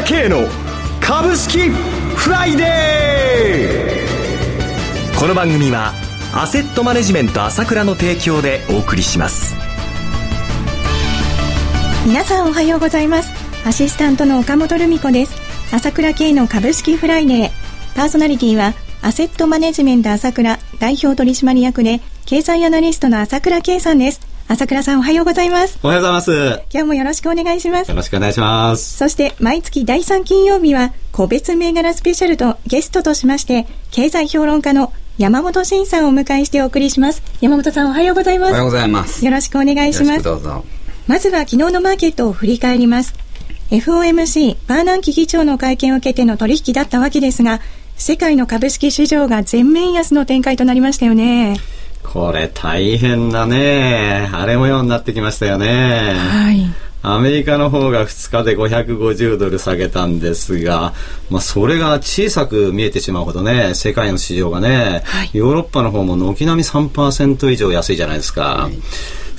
倉慶の株式フライデー。この番組はアセットマネジメント朝倉の提供でお送りします。皆さんおはようございます。アシスタントの岡本留美子です。朝倉慶の株式フライデー。パーソナリティはアセットマネジメント朝倉代表取締役で経済アナリストの朝倉慶さんです。朝倉さんおはようございます。おはようございます。今日もよろしくお願いします。よろしくお願いします。そして毎月第3金曜日は個別銘柄スペシャルとゲストとしまして経済評論家の山本慎さんをお迎えしてお送りします。山本さんおはようございます。おはようございます。よろしくお願いします。どうぞ。まずは昨日のマーケットを振り返ります。FOMC バーナンキ議長の会見を受けての取引だったわけですが世界の株式市場が全面安の展開となりましたよねこれ大変だね。荒れ模様になってきましたよね。はい。アメリカの方が2日で550ドル下げたんですが、まあ、それが小さく見えてしまうほどね、世界の市場がね、はいヨーロッパの方も軒並み3%以上安いじゃないですか。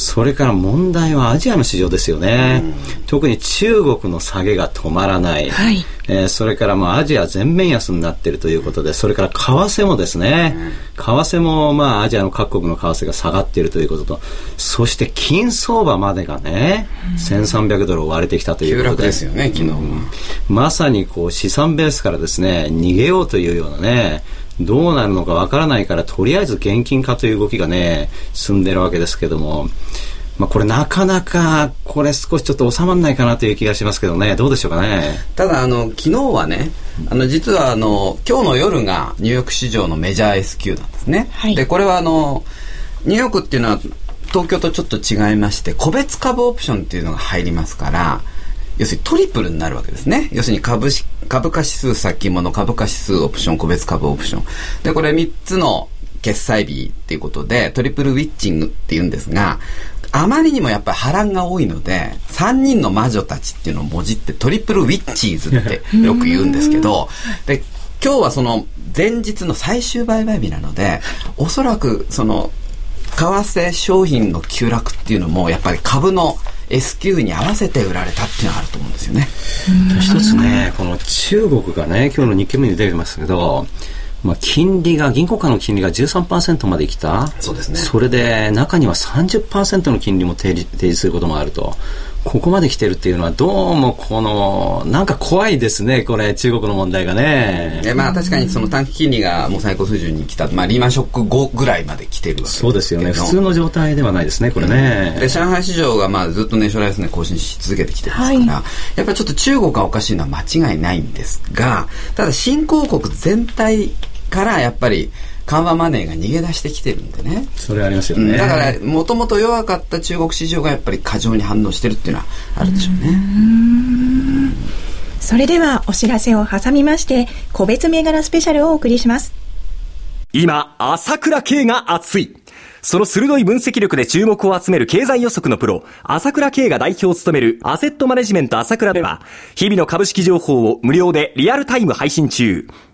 それから問題はアジアの市場ですよね。特に中国の下げが止まらない。はい。えーそれからまあアジア全面安になっているということで、それから為替もですね、為替もまあアジアの各国の為替が下がっているということと、そして金相場までがね、1300ドルを割れてきたという急ことで。落ですよね昨日も。まさにこう資産ベースからですね、逃げようというようなね、どうなるのかわからないから、とりあえず現金化という動きがね、進んでるわけですけども、まあこれなかなか、これ少しちょっと収まらないかなという気がしますけどね、どうでしょうかね。ただあの昨日はねあの実はあの今日の夜がニューヨーク市場のメジャー S q なんですね、はい。でこれはあのニューヨークっていうのは東京とちょっと違いまして個別株オプションっていうのが入りますから要するにトリプルになるわけですね。要するに株式株価指数先物株価指数オプション個別株オプション。でこれ3つの決済日っていうことでトリプルウィッチングっていうんですがあまりにもやっぱり波乱が多いので3人の魔女たちっていうのをもじってトリプルウィッチーズってよく言うんですけどで今日はその前日の最終売買日なのでおそらくその為替商品の急落っていうのもやっぱり株の S q に合わせて売られたっていうのがあると思うんですよね。一つね、この中国がね、今日の日経目に出てますけど、まあ、金利が、銀行間の金利が13%まで来た。そうですねそれで、中には30%の金利も提示提示することもあると。ここまで来てるっていうのは、どうもこの、なんか怖いですね、これ、中国の問題がね。でまあ確かにその短期金利がもう最高水準に来た、まあリーマンショック後ぐらいまで来てるわけですそうですよね。普通の状態ではないですね、これね。で上海市場がまあずっと年初来安値更新し続けてきてますから、はいやっぱりちょっと中国がおかしいのは間違いないんですがただ新興国全体からやっぱり緩和マネーが逃げ出してきてるんでねそれありますよね。うんだからもともと弱かった中国市場がやっぱり過剰に反応してるっていうのはあるでしょうね。それではお知らせを挟みまして個別銘柄スペシャルをお送りします今、朝倉慶が熱い。その鋭い分析力で注目を集める経済予測のプロ、朝倉慶が代表を務めるアセットマネジメント朝倉では、日々の株式情報を無料でリアルタイム配信中。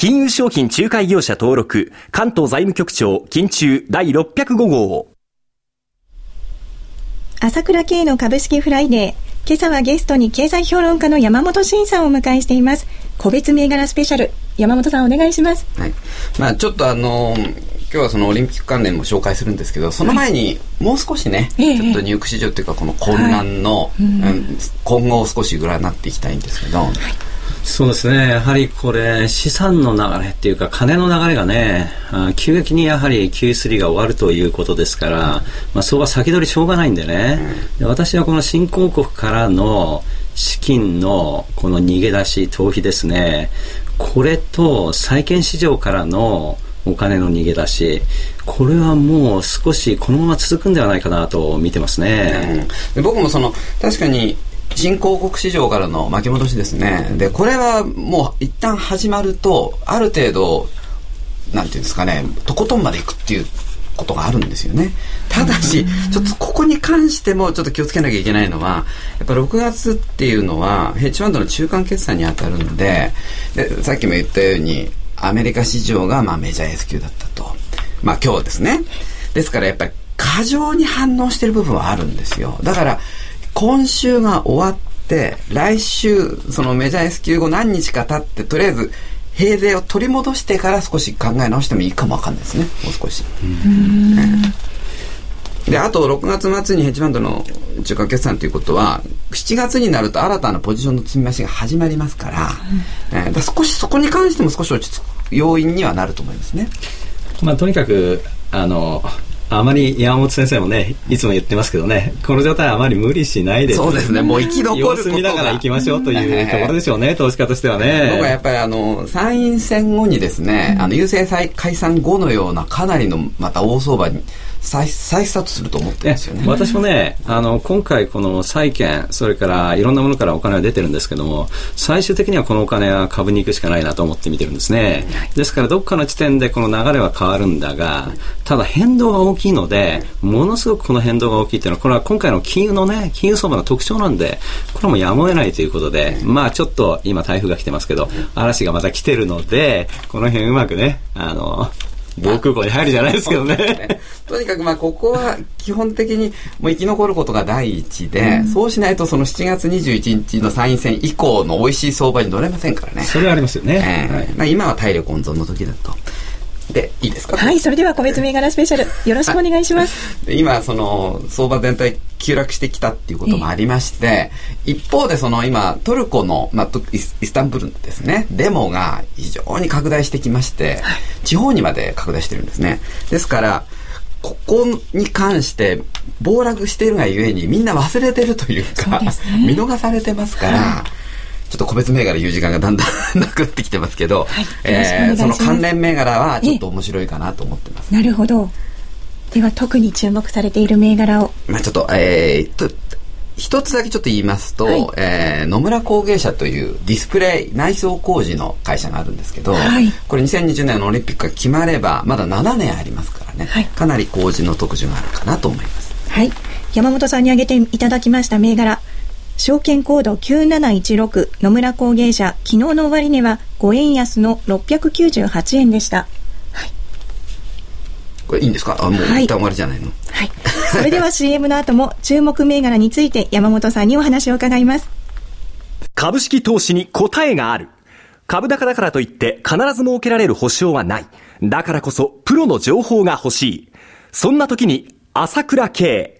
金融商品仲介業者登録、関東財務局長、金中第605号。朝倉慶の株式フライデー。今朝はゲストに経済評論家の山本慎さんをお迎えしています。個別銘柄スペシャル。山本さんお願いします。はい。まあちょっとあのー今日はそのオリンピック関連も紹介するんですけど、その前にもう少しね、ええ。ちょっとニューヨーク市場っていうかこの混乱の、うん。今後を少し占っていきたいんですけど、そうですね。やはりこれ、資産の流れっていうか、金の流れがね、急激にやはり Q3 が終わるということですから、まあ、相場先取りしょうがないんでね、で私はこの新興国からの資金のこの逃げ出し、逃避ですね、これと債券市場からのお金の逃げ出し、これはもう少しこのまま続くんではないかなと見てますね。で僕もその確かに新興国市場からの巻き戻しですね。で、これはもう一旦始まると、ある程度、なんていうんですかね、とことんまでいくっていうことがあるんですよね。ただし、ちょっとここに関してもちょっと気をつけなきゃいけないのは、やっぱ6月っていうのは、ヘッジファンドの中間決算に当たるんで、でさっきも言ったように、アメリカ市場がまあメジャー S q だったと。まあ今日ですね。ですからやっぱり過剰に反応してる部分はあるんですよ。だから、今週が終わって、来週、そのメジャー S q 後何日か経って、とりあえず、平税を取り戻してから少し考え直してもいいかもわかんないですね。もう少し。で、あと6月末にヘッジファンドの中間決算ということは、7月になると新たなポジションの積み増しが始まりますから、うん、えー、少しそこに関しても少し落ち着く要因にはなると思いますね。まあ、とにかく、あの、あまり山本先生もね、いつも言ってますけどね、この状態はあまり無理しないで、そうですね、もう生き残る様子見ながら行きましょうという ところでしょうね、投資家としてはね。僕はやっぱりあの、参院選後にですね、あの、郵政解散後のようなかなりのまた大相場に、再再スタートすると思ってるんですよね。私もね、あの、今回この債券、それからいろんなものからお金が出てるんですけども、最終的にはこのお金は株に行くしかないなと思って見てるんですね。ですからどっかの地点でこの流れは変わるんだが、ただ変動が大きいので、ものすごくこの変動が大きいっていうのは、これは今回の金融のね、金融相場の特徴なんで、これはもうやむを得ないということで、まあちょっと今台風が来てますけど、嵐がまた来てるので、この辺うまくね、あの、防空壕に入るじゃないですけどね。ねとにかくまあここは基本的にもう生き残ることが第一で、うん、そうしないとその7月21日の参院選以降の美味しい相場に乗れませんからね。それはありますよね。えー、はい、まあ今は体力温存の時だと。でいいですか？はいそれでは個別銘柄スペシャルよろしくお願いします、で今その相場全体急落してきたっていうこともありまして、えー、一方でその今トルコの、まあ、イスタンブールですね。デモが非常に拡大してきまして、はい、地方にまで拡大してるんですね。ですからここに関して暴落しているがゆえにみんな忘れてるというか、ね、見逃されてますから、はいちょっと個別銘柄言う時間がだんだん なくなってきてますけど、はい、えー、その関連銘柄はちょっと面白いかなと思ってます。なるほど。では特に注目されている銘柄を。まあちょっと、えー、と、一つだけちょっと言いますと、はい、えー、野村工芸社というディスプレイ内装工事の会社があるんですけど、はい、これ2020年のオリンピックが決まればまだ7年ありますからね、はい、かなり工事の特需があるかなと思います。はい。山本さんに挙げていただきました銘柄、証券コード9716野村工芸社、昨日の終値は5円安の698円でした。はい。これいいんですか？あ、もう一旦終わりじゃないの、はい。それでは CM の後も注目銘柄について山本さんにお話を伺います。株式投資に答えがある。株高だからといって必ず設けられる保証はない。だからこそプロの情報が欲しい。そんな時に朝倉慶。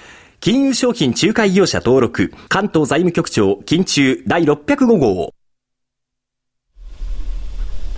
金融商品仲介業者登録、関東財務局長、金中第605号。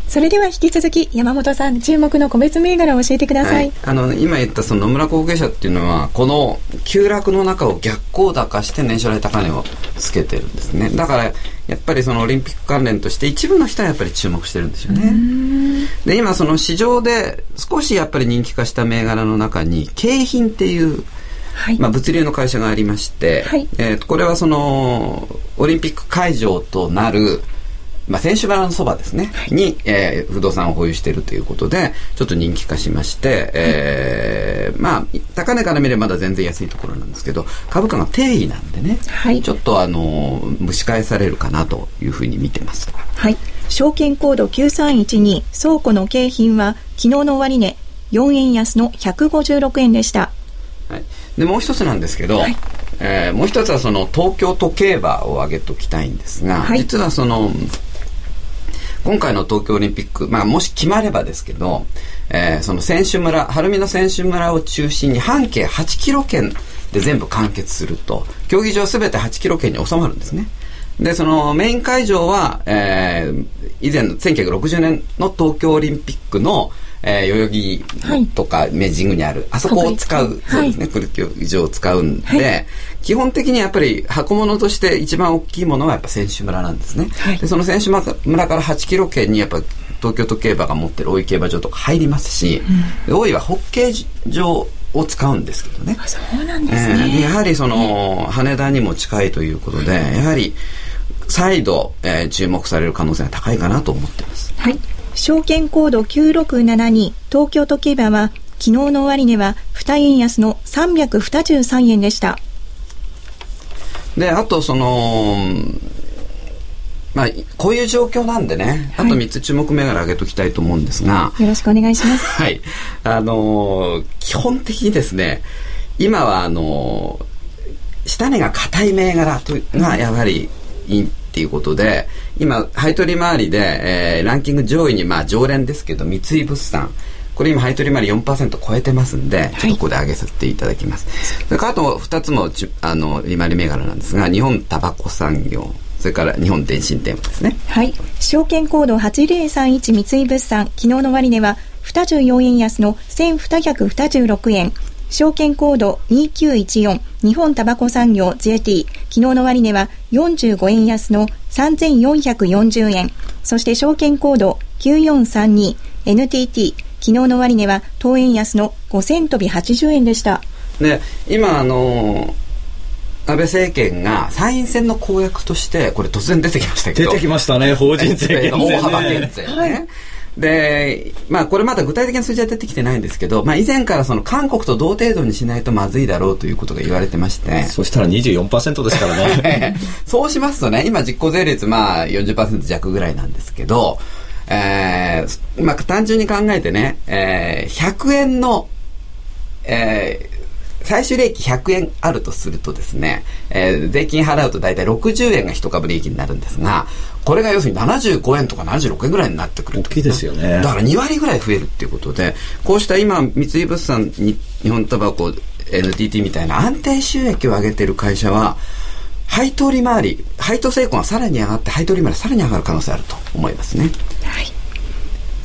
それでは引き続き山本さん注目の個別銘柄を教えてください、はい、あの今言ったその野村後継者っていうのはこの急落の中を逆行高して年初来高値をつけてるんですね。だからやっぱりそのオリンピック関連として一部の人はやっぱり注目してるんですよね。で今その市場で少しやっぱり人気化した銘柄の中に景品っていうはい、まあ、物流の会社がありまして、はい、えー、とこれはそのオリンピック会場となる、まあ、選手村のそばですね、はい、に、えー、不動産を保有しているということでちょっと人気化しまして、えー、まあ高値から見ればまだ全然安いところなんですけど株価が定位なんでね、はい、ちょっとあの蒸し返されるかなというふうに見てます。はい。証券コード9312倉庫の景品は昨日の終値4円安の156円でした。はい。でもう一つなんですけど、はい、えー、もう一つはその東京都競馬を挙げときたいんですが、はい、実はその今回の東京オリンピック、まあ、もし決まればですけど、えー、その選手村晴海の選手村を中心に半径8キロ圏で全部完結すると競技場すべて8キロ圏に収まるんですね。で、そのメイン会場は、えー、以前の1960年の東京オリンピックの、えー、代々木とか明治神宮にある、あそこを使う、そうですね、国立競技場を使うんで、はい、基本的にやっぱり箱物として一番大きいものはやっぱ選手村なんですね。はい、でその選手村から8キロ圏にやっぱ東京都競馬が持ってる大井競馬場とか入りますし、うん、大井はホッケー場を使うんですけどね。そうなんですね。えー、やはりその、羽田にも近いということで、やはり再度、えー、注目される可能性が高いかなと思っています。はい。証券コード9672東京都競馬は昨日の終値は2円安の323円でした。で、あとその、まあ、こういう状況なんでね、あと3つ注目銘柄上げときたいと思うんですが、よろしくお願いします。はい。あのー、基本的にですね、今はあのー、下値が硬い銘柄とがやはりいいっていうことで、今、配当利回りで、えー、ランキング上位に、まあ、常連ですけど、三井物産。これ今、配当利回り4%超えてますんで、ちょっとここで上げさせていただきます。はい、それからあと2つもあの利回り銘柄なんですが、日本タバコ産業、それから日本電信電話ですね。はい。証券コード8031三井物産、昨日の終値は24円安の1226円。証券コード2914日本タバコ産業 JT 昨日の終値は45円安の3440円。そして証券コード 9432NTT 昨日の終値は当円安の5000飛び80円でした。で今あの安倍政権が参院選の公約としてこれ突然出てきましたけど。出てきましたね法人税減、ね、大幅減税ね、はいで、まあこれまだ具体的な数字は出てきてないんですけど、まあ以前からその韓国と同程度にしないとまずいだろうということが言われてまして。そしたら24%ですからね。そうしますとね、今実効税率まあ40%弱ぐらいなんですけど、えー、まあ単純に考えてね、えー、100円の、えー、最終利益100円あるとするとですね、えー、税金払うと大体60円が一株利益になるんですが、これが要するに75円とか76円ぐらいになってくる大きいですよね。だから2割ぐらい増えるっていうことで、こうした今、三井物産に、日本タバコ、NTT みたいな安定収益を上げてる会社は、配当利回り、配当成功がさらに上がって、配当利回りさらに上がる可能性あると思いますね。はい。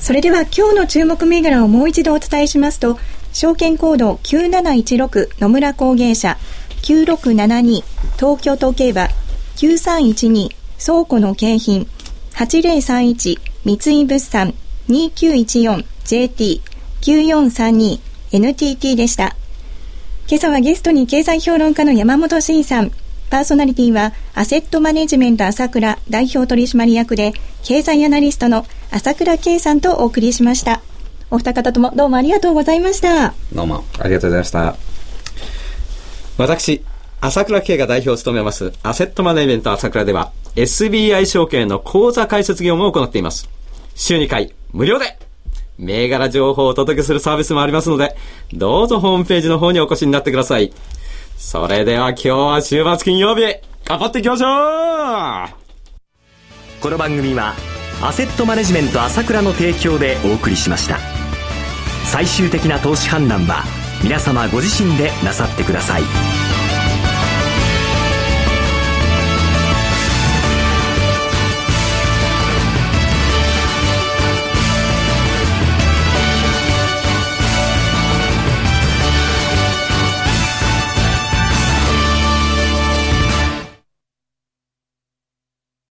それでは今日の注目銘柄をもう一度お伝えしますと、証券コード9716野村工芸社9672東京都競馬9312倉庫の景品8031三井物産 2914JT9432 NTT でした。今朝はゲストに経済評論家の山本慎さん、パーソナリティはアセットマネジメント朝倉代表取締役で経済アナリストの朝倉圭さんとお送りしました。お二方ともどうもありがとうございました。どうも。ありがとうございました。私、朝倉慶が代表を務めますアセットマネジメント朝倉では SBI 証券の口座開設業務を行っています。週2回無料で銘柄情報をお届けするサービスもありますので、どうぞホームページの方にお越しになってください。それでは今日は週末金曜日、頑張っていきましょうこの番組はアセットマネジメント朝倉の提供でお送りしました。最終的な投資判断は皆様ご自身でなさってください